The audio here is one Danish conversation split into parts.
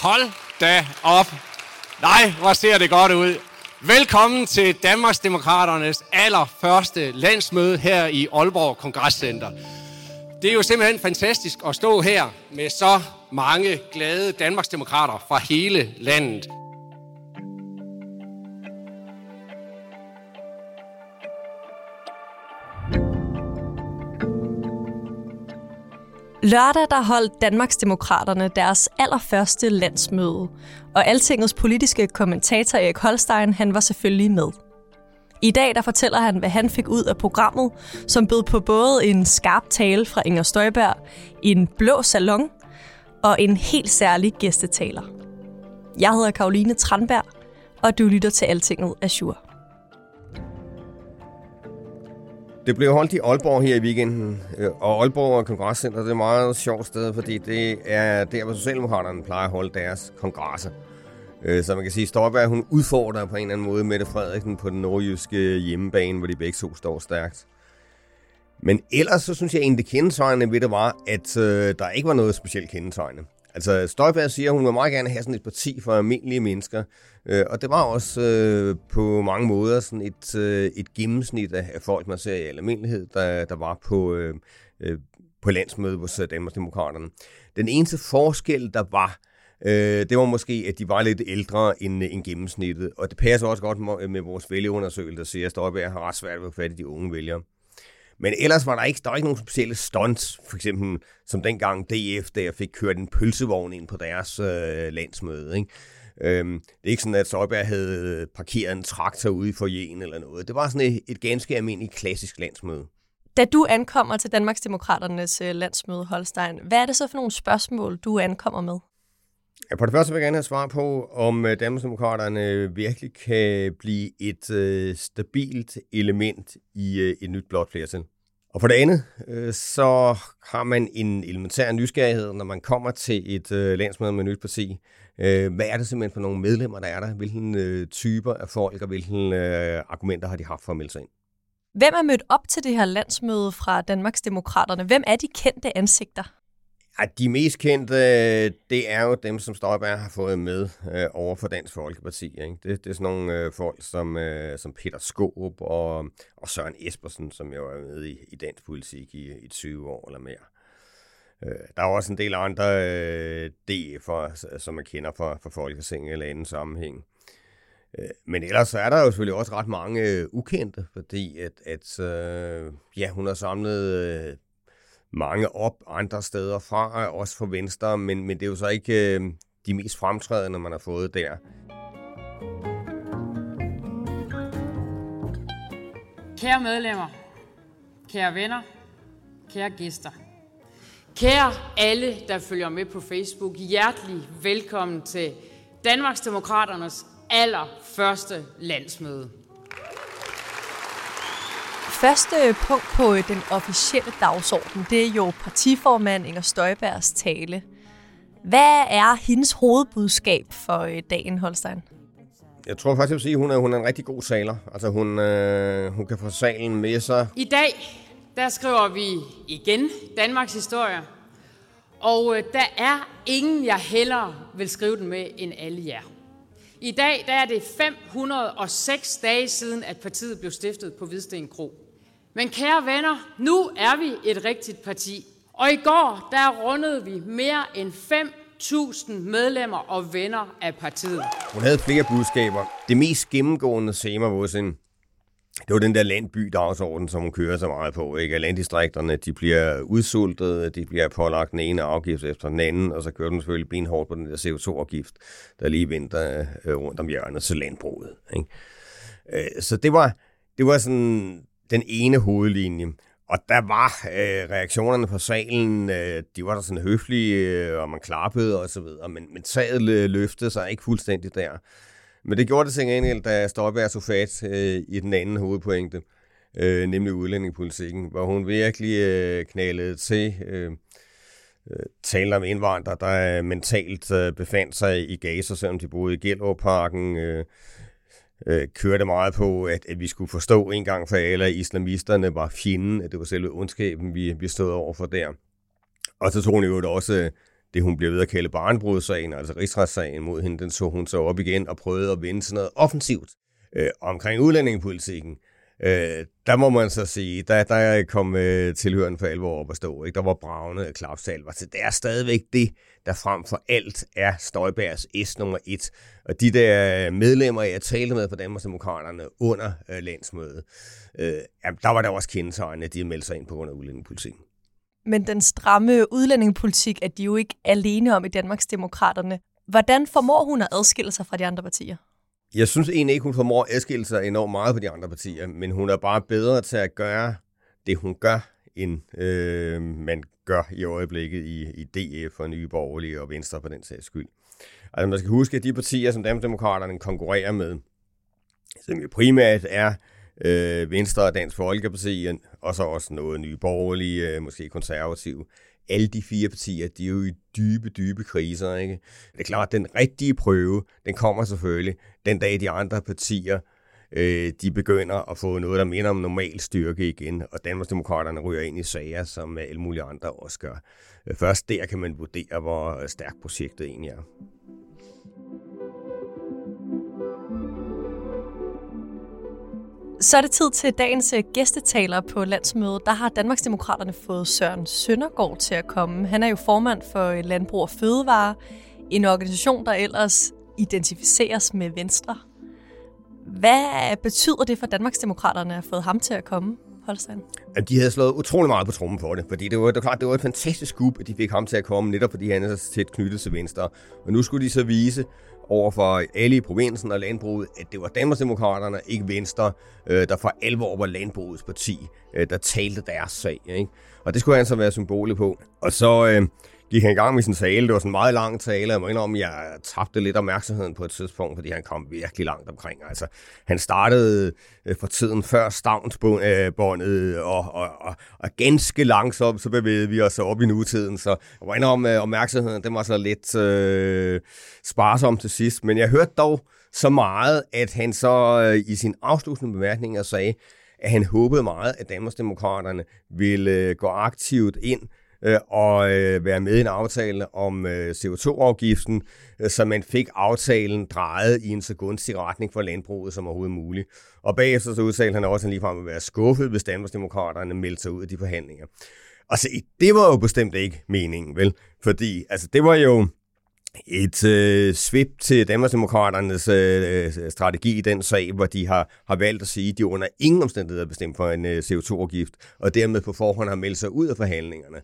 Hold da op. Nej, hvor ser det godt ud. Velkommen til Danmarks Demokraternes allerførste landsmøde her i Aalborg Kongresscenter. Det er jo simpelthen fantastisk at stå her med så mange glade Danmarksdemokrater fra hele landet. Lørdag der holdt Danmarksdemokraterne deres allerførste landsmøde, og Altingets politiske kommentator Erik Holstein han var selvfølgelig med. I dag der fortæller han, hvad han fik ud af programmet, som bød på både en skarp tale fra Inger Støjberg, en blå salon og en helt særlig gæstetaler. Jeg hedder Karoline Tranberg, og du lytter til Altinget Azure. Det blev holdt i Aalborg her i weekenden, øh, og Aalborg Kongresscenter det er et meget sjovt sted, fordi det er der, hvor Socialdemokraterne plejer at holde deres kongresser. Øh, så man kan sige, at Støjberg hun udfordrer på en eller anden måde Mette Frederiksen på den nordjyske hjemmebane, hvor de begge to står stærkt. Men ellers så synes jeg egentlig, det kendetegnende ved det var, at øh, der ikke var noget specielt kendetegnende. Altså Støjberg siger, at hun vil meget gerne have sådan et parti for almindelige mennesker. Øh, og det var også øh, på mange måder sådan et, øh, et gennemsnit af folk, man ser i almindelighed, der, der var på, øh, øh, på landsmødet hos øh, Danmarksdemokraterne. Den eneste forskel, der var, øh, det var måske, at de var lidt ældre end, øh, end gennemsnittet. Og det passer også godt med vores vælgeundersøgelse, der siger, at Støjberg har ret svært ved at få fat i de unge vælgere. Men ellers var der ikke, der var ikke nogen specielle stunts, for eksempel som dengang DF, der fik kørt en pølsevogn ind på deres øh, landsmøde. Ikke? Øhm, det er ikke sådan, at Søjberg havde parkeret en traktor ude i forjen eller noget. Det var sådan et, et ganske almindeligt klassisk landsmøde. Da du ankommer til Danmarksdemokraternes øh, landsmøde, Holstein, hvad er det så for nogle spørgsmål, du ankommer med? Ja, på det første vil jeg gerne have svar på, om øh, Danmarksdemokraterne virkelig kan blive et øh, stabilt element i øh, et nyt blåt flertal. Og for det andet, øh, så har man en elementær nysgerrighed, når man kommer til et øh, landsmøde med et nyt parti. Øh, hvad er det simpelthen for nogle medlemmer, der er der? Hvilke øh, typer af folk, og hvilke øh, argumenter har de haft for at melde sig ind? Hvem er mødt op til det her landsmøde fra Danmarksdemokraterne? Hvem er de kendte ansigter? At de mest kendte, det er jo dem, som Støjberg har fået med øh, over for Dansk Folkeparti. Ikke? Det, det er sådan nogle øh, folk som, øh, som Peter Skåb og, og Søren Espersen, som jo er med i, i dansk politik i, i 20 år eller mere. Øh, der er også en del andre øh, DF'er, som man kender fra, fra Folketinget eller anden sammenhæng. Øh, men ellers så er der jo selvfølgelig også ret mange øh, ukendte, fordi at, at øh, ja, hun har samlet øh, mange op andre steder fra, også fra Venstre, men, men det er jo så ikke øh, de mest fremtrædende, man har fået der. Kære medlemmer, kære venner, kære gæster. Kære alle, der følger med på Facebook, hjertelig velkommen til Danmarksdemokraternes allerførste landsmøde. Første punkt på den officielle dagsorden, det er jo partiformand Inger Støjbergs tale. Hvad er hendes hovedbudskab for øh, dagen, Holstein? Jeg tror faktisk, jeg vil sige, at hun er, hun er en rigtig god saler. Altså hun, øh, hun kan få salen med sig. I dag, der skriver vi igen Danmarks historie. Og øh, der er ingen, jeg hellere vil skrive den med, end alle jer. I dag der er det 506 dage siden, at partiet blev stiftet på Hvidsten Kro. Men kære venner, nu er vi et rigtigt parti. Og i går, der rundede vi mere end 5.000 medlemmer og venner af partiet. Hun havde flere budskaber. Det mest gennemgående tema var sin det var den der landby-dagsorden, som hun kører så meget på. Ikke? landdistrikterne de bliver udsultet, de bliver pålagt den ene afgift efter den anden, og så kører den selvfølgelig benhårdt på den der CO2-afgift, der lige venter øh, rundt om hjørnet til landbruget. Ikke? Øh, så det var, det var sådan den ene hovedlinje. Og der var øh, reaktionerne på salen, øh, de var der sådan høflige, øh, og man klappede og så videre, men, men taget løftede sig ikke fuldstændig der. Men det gjorde det til gengæld, da Støjberg tog fat øh, i den anden hovedpointe, øh, nemlig udlændingepolitikken, hvor hun virkelig øh, knalede til, øh, øh, talte om indvandrere, der mentalt øh, befandt sig i Gaza, selvom de boede i Gellerup-parken, øh, øh, kørte meget på, at, at vi skulle forstå en gang for alle, at islamisterne var fjenden, at det var selve ondskaben, vi, vi stod over for der. Og så tog hun jo også øh, det, hun blev ved at kalde barnbrudssagen, altså rigsretssagen mod hende, den så hun så op igen og prøvede at vinde sådan noget offensivt øh, omkring udlændingepolitikken. Øh, der må man så sige, der, der kom øh, tilhøren for alvor op at stå. Ikke? Der var bravne og klapsal. Så det er stadigvæk det, der frem for alt er Støjbergs S nummer 1. Og de der øh, medlemmer, jeg talte med på Danmarksdemokraterne under øh, landsmødet, øh, ja, der var der også kendetegnende, at de meldte sig ind på grund af udlændingepolitikken. Men den stramme udlændingepolitik er de jo ikke alene om i Danmarksdemokraterne. Hvordan formår hun at adskille sig fra de andre partier? Jeg synes egentlig ikke, hun formår at adskille sig enormt meget på de andre partier, men hun er bare bedre til at gøre det, hun gør, end øh, man gør i øjeblikket i, i DF og Nye Borgerlige og Venstre på den sags skyld. Altså man skal huske, at de partier, som Danmarksdemokraterne konkurrerer med, som jo primært er øh, Venstre og Dansk Folkeparti, og så også noget Nye Borgerlige, øh, måske konservative, alle de fire partier, de er jo i dybe, dybe kriser. Ikke? Det er klart, at den rigtige prøve, den kommer selvfølgelig den dag, de andre partier øh, de begynder at få noget, der minder om normal styrke igen, og Danmarksdemokraterne ryger ind i sager, som øh, alle mulige andre også gør. Øh, først der kan man vurdere, hvor øh, stærkt projektet egentlig er. Så er det tid til dagens øh, gæstetaler på landsmødet. Der har Danmarksdemokraterne fået Søren Søndergaard til at komme. Han er jo formand for øh, Landbrug og Fødevare, en organisation, der ellers identificeres med Venstre. Hvad betyder det for Danmarksdemokraterne at have fået ham til at komme? Holstein? At de havde slået utrolig meget på trummen for det, fordi det var, det var klart, det var et fantastisk skub, at de fik ham til at komme, netop fordi han er så tæt knyttet til Venstre. Og nu skulle de så vise, over for alle i provinsen og landbruget, at det var Danmarksdemokraterne, ikke Venstre, øh, der for alvor var landbrugets parti, øh, der talte deres sag. Ikke? Og det skulle han så være symbolet på. Og så øh, gik han i gang med sin tale. Det var sådan en meget lang tale. Jeg må indrømme, at jeg tabte lidt opmærksomheden på et tidspunkt, fordi han kom virkelig langt omkring. Altså, han startede øh, for tiden før stavnsbåndet, øh, og, og, og, og ganske langsomt, så bevægede vi os op i nutiden. Så jeg må indrømme, øh, opmærksomheden den var så lidt øh, sparsom til sidst. Men jeg hørte dog så meget, at han så øh, i sin afsluttende bemærkninger sagde, at han håbede meget, at Danmarksdemokraterne ville øh, gå aktivt ind øh, og øh, være med i en aftale om øh, CO2-afgiften, øh, så man fik aftalen drejet i en så gunstig retning for landbruget som overhovedet muligt. Og bagefter så udtalte han også, at han ligefrem ville være skuffet, hvis Danmarksdemokraterne meldte sig ud af de forhandlinger. Altså, og se, det var jo bestemt ikke meningen, vel? Fordi altså, det var jo et øh, svip til Danmarksdemokraternes øh, øh strategi i den sag, hvor de har, har valgt at sige, at de under ingen omstændigheder er bestemt for en øh, CO2-afgift, og dermed på forhånd har meldt sig ud af forhandlingerne.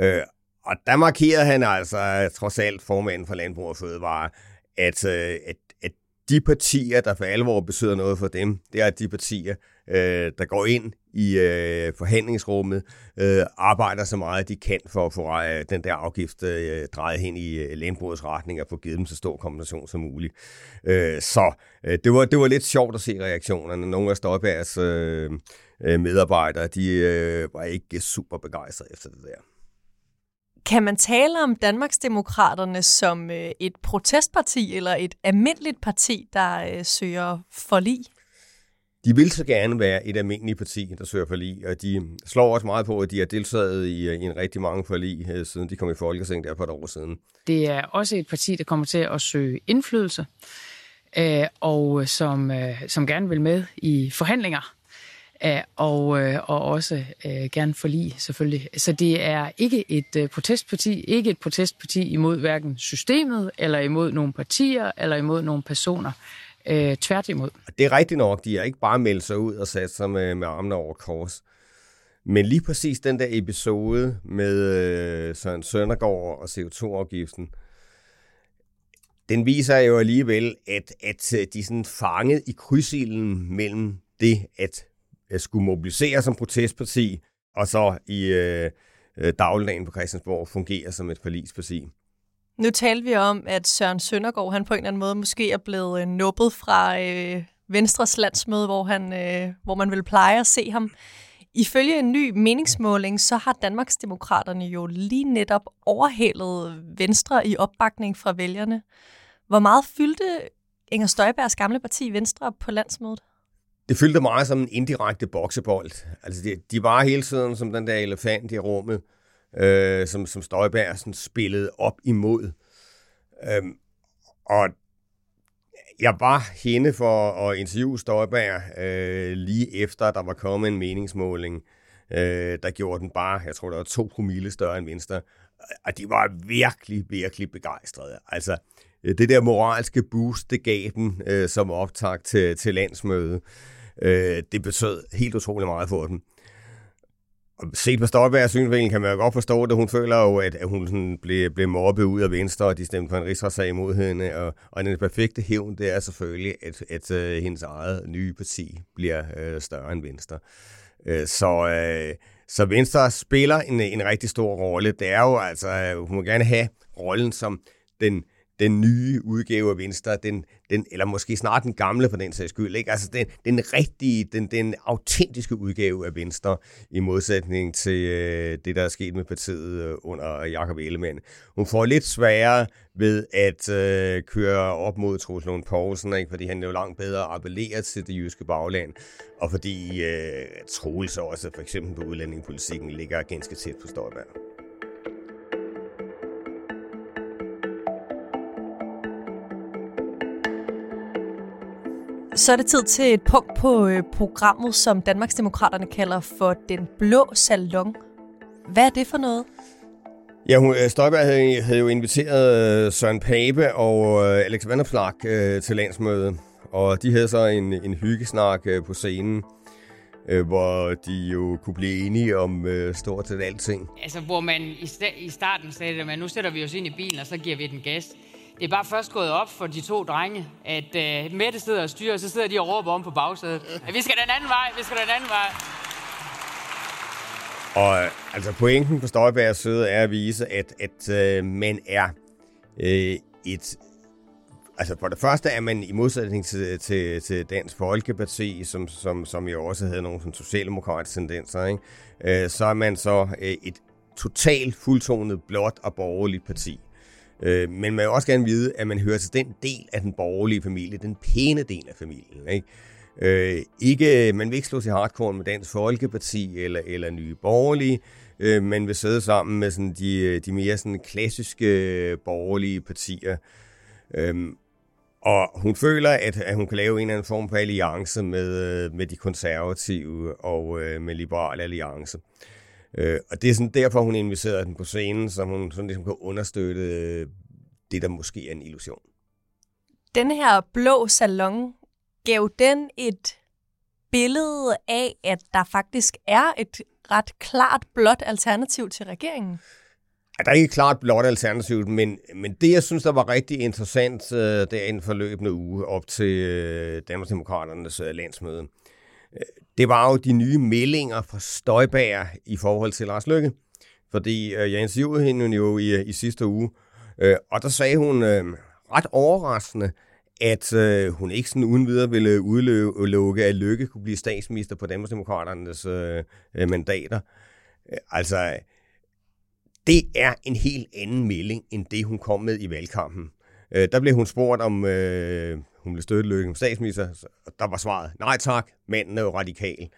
Øh, og der markerede han altså øh, trods alt formanden for Landbrug og Fødevare, at, øh, at, at de partier, der for alvor betyder noget for dem, det er de partier, øh, der går ind i øh, forhandlingsrummet, øh, arbejder så meget de kan for at få øh, den der afgift øh, drejet hen i øh, landbrugets retning og få givet dem så stor kompensation som muligt. Øh, så øh, det, var, det var lidt sjovt at se reaktionerne. Nogle af Støjbergs øh, øh medarbejdere, de øh, var ikke super begejstrede efter det der. Kan man tale om Danmarksdemokraterne som øh, et protestparti eller et almindeligt parti, der øh, søger forlig? De vil så gerne være et almindeligt parti, der søger forlig, og de slår også meget på, at de har deltaget i, øh, i en rigtig mange forlig, siden de kom i Folketinget der for et år siden. Det er også et parti, der kommer til at søge indflydelse, øh, og som, som gerne vil med i forhandlinger Øh, og, øh, og også øh, gerne forlige selvfølgelig. Så det er ikke et øh, protestparti, ikke et protestparti imod hverken systemet, eller imod nogle partier, eller imod nogle personer. Øh, tværtimod. Det er rigtigt nok, de har ikke bare meldt sig ud og sat sig med, med armene over kors. Men lige præcis den der episode med øh, Søren Søndergaard og CO2-afgiften, den viser jo alligevel, at, at øh, de er sådan fanget i krydsilden mellem det, at Øh, skulle mobilisere som protestparti, og så i øh, øh dagligdagen på Christiansborg fungere som et forlisparti. Nu talte vi om, at Søren Søndergaard han på en eller anden måde måske er blevet øh, fra øh, Venstres landsmøde, hvor, han, øh, hvor man vil pleje at se ham. Ifølge en ny meningsmåling, så har Danmarksdemokraterne jo lige netop overhældet Venstre i opbakning fra vælgerne. Hvor meget fyldte Inger Støjbergs gamle parti Venstre på landsmødet? Det fyldte meget som en indirekte boksebold. Altså, de, de var hele tiden som den der elefant i rummet, øh, som, som Støjberg spillede op imod. Øhm, og jeg var henne for at interviewe Støjberg øh, lige efter, der var kommet en meningsmåling, øh, der gjorde den bare, jeg tror, der var to promille større end Venstre. Og de var virkelig, virkelig begejstrede. Altså, det der moralske boost, det gav dem øh, som optag til, til landsmødet. Øh, det betød helt utrolig meget for dem. Og set på Støjbergs synsvinkel kan man jo godt forstå det. Hun føler jo, at, at hun sådan blev, blev mobbet ud af Venstre, og de stemte for en rigsretssag imod hende. Og, og den perfekte hævn, det er selvfølgelig, at, at uh, hendes eget nye parti bliver øh, større end Venstre. Øh, så, øh, så Venstre spiller en, en rigtig stor rolle. Det er jo altså, øh, hun må gerne have rollen som den den nye udgave af Venstre, den, den, eller måske snart den gamle for den sags skyld, ikke? Altså den, den rigtige, den, den autentiske udgave af Venstre, i modsætning til øh, det, der er sket med partiet øh, under Jakob Ellemann. Hun får lidt sværere ved at øh, køre op mod Troels Lund Poulsen, ikke? fordi han jo langt bedre appellerer til det jyske bagland, og fordi øh, Troels også for eksempel på udlændingepolitikken ligger ganske tæt på Støjberg. Så er det tid til et punkt på øh, programmet, som Danmarksdemokraterne kalder for Den Blå Salon. Hvad er det for noget? Ja, hun, øh, Støjberg havde, havde jo inviteret øh, Søren Pape og Alex Vanderflag til landsmødet, og de havde så en, en hyggesnak på scenen, hvor de jo kunne blive enige om stort set alting. Altså, hvor man i, i starten sagde, at nu sætter vi os ind i bilen, og så giver vi den gas. Det er bare først gået op for de to drenge, at uh, Mette sidder og styrer, og så sidder de og råber om på bagsædet. At vi skal den anden vej, vi skal den anden vej. Og øh, altså pointen på Støjbergs side er at vise, at, at uh, man er uh, et... Altså for det første er man i modsætning til, til, til Dansk Folkeparti, som, som, som jo også havde nogle sådan, socialdemokratiske tendenser, ikke? Uh, så er man så uh, et totalt fuldtonet blåt og borgerligt parti. Øh, men man vil også gerne vide, at man hører til den del af den borgerlige familie, den pæne del af familien. Ikke? Øh, ikke, man vil ikke slå sig hardcore med Dansk Folkeparti eller, eller Nye Borgerlige, øh, man vil sidde sammen med sådan de, de mere sådan klassiske øh, borgerlige partier. Øhm, og hun føler, at, at hun kan lave en eller anden form for alliance med, øh, med de konservative og øh, med Liberal Alliance. Øh, og det er sådan derfor, hun inviterede den på scenen, så hun sådan ligesom kan understøtte øh, det, der måske er en illusion. Den her blå salon, gav den et billede af, at der faktisk er et ret klart blåt alternativ til regeringen? Ja, der er ikke et klart blåt alternativ, men, men det, jeg synes, der var rigtig interessant, øh, det er en forløbende uge op til øh, Danmarksdemokraternes øh, landsmøde det var jo de nye meldinger fra Støjbær i forhold til Lars Lykke. Fordi øh, jeg interviewede hende jo i, øh, i sidste uge, øh, og der sagde hun øh, ret overraskende, at øh, hun ikke sådan uden videre ville udelukke, at Lykke kunne blive statsminister på Danmarksdemokraternes øh, øh, mandater. Altså, det er en helt anden melding, end det hun kom med i valgkampen. Øh, der blev hun spurgt, om øh, hun ville støtte Løkke som statsminister, og der var svaret, nej tak, manden er jo radikal.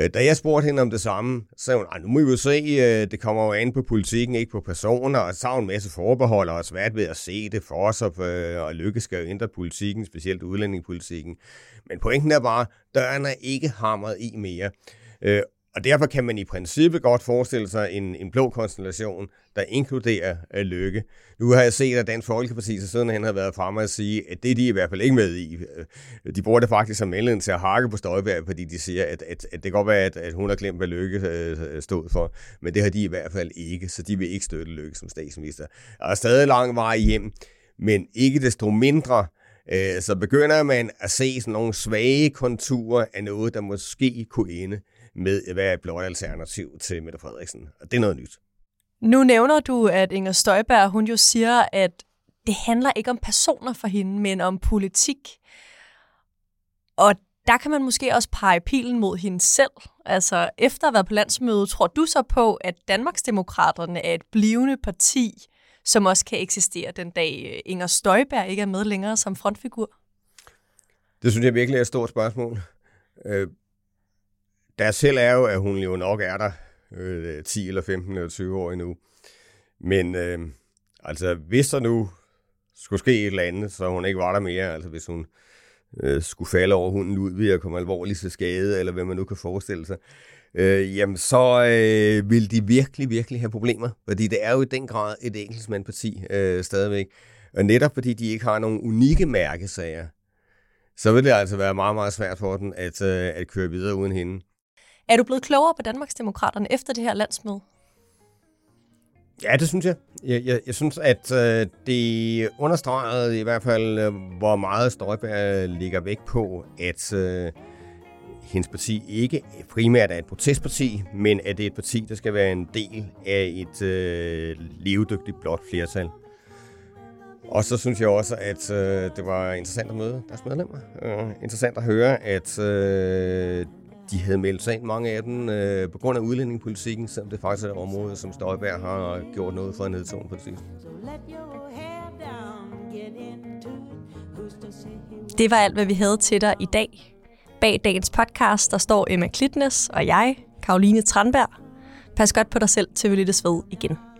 Øh, da jeg spurgte hende om det samme, så sagde hun, nu må vi jo se, øh, det kommer jo an på politikken, ikke på personer, og så har hun en masse forbehold og svært ved at se det for sig, øh, og Lykke skal jo ændre politikken, specielt udlændingepolitikken. Men pointen er bare, døren er ikke hamret i mere. Og derfor kan man i princippet godt forestille sig en, en blå konstellation, der inkluderer øh, Lykke. Nu har jeg set, at Dansk Folkeparti, så siden han har været fremme at sige, at det er de i hvert fald ikke med i. Øh, de bruger det faktisk som anledning til at hakke på Støjberg, fordi de siger, at, at, at det kan godt være, at, at hun har glemt, hvad Lykke øh, stod for. Men det har de i hvert fald ikke, så de vil ikke støtte Lykke som statsminister. Der er stadig lang vej hjem, men ikke desto mindre Øh, så begynder man at se sådan nogle svage konturer af noget, der måske kunne ende med at være et blot alternativ til Mette Frederiksen. Og det er noget nyt. Nu nævner du, at Inger Støjberg hun jo siger, at det handler ikke om personer for hende, men om politik. Og der kan man måske også pege pilen mod hende selv. Altså, efter at have været på landsmødet, tror du så på, at Danmarksdemokraterne er et blivende parti, som også kan eksistere den dag øh, Inger Støjberg ikke er med længere som frontfigur? Det synes jeg virkelig er et stort spørgsmål. Der selv er jo, at hun jo nok er der øh, 10 eller 15 eller 20 år endnu. Men øh, altså, hvis der nu skulle ske et eller andet, så hun ikke var der mere, altså hvis hun øh, skulle falde over hunden ud ved at komme alvorligt til skade, eller hvad man nu kan forestille sig, øh, jamen så øh, vil de virkelig, virkelig have problemer. Fordi det er jo i den grad et enkeltmandsparti øh, stadigvæk. Og netop fordi de ikke har nogen unikke mærkesager, så vil det altså være meget, meget svært for den at, øh, at køre videre uden hende. Er du blevet klogere på Danmarksdemokraterne efter det her landsmøde? Ja, det synes jeg. Jeg, jeg, jeg synes, at øh, det understregede i hvert fald, øh, hvor meget Støjberg ligger væk på, at øh, hendes parti ikke primært er et protestparti, men at det er et parti, der skal være en del af et øh, levedygtigt blåt flertal. Og så synes jeg også, at øh, det var interessant at møde deres medlemmer. Øh, interessant at høre, at øh, de havde meldt sig ind, mange af dem, øh, på grund af udlændingepolitikken, selvom det faktisk er et område, som Støjberg har gjort noget for at nedtone på det Det var alt, hvad vi havde til dig i dag. Bag dagens podcast, der står Emma Klitnes og jeg, Karoline Tranberg. Pas godt på dig selv, til vi lyttes ved igen.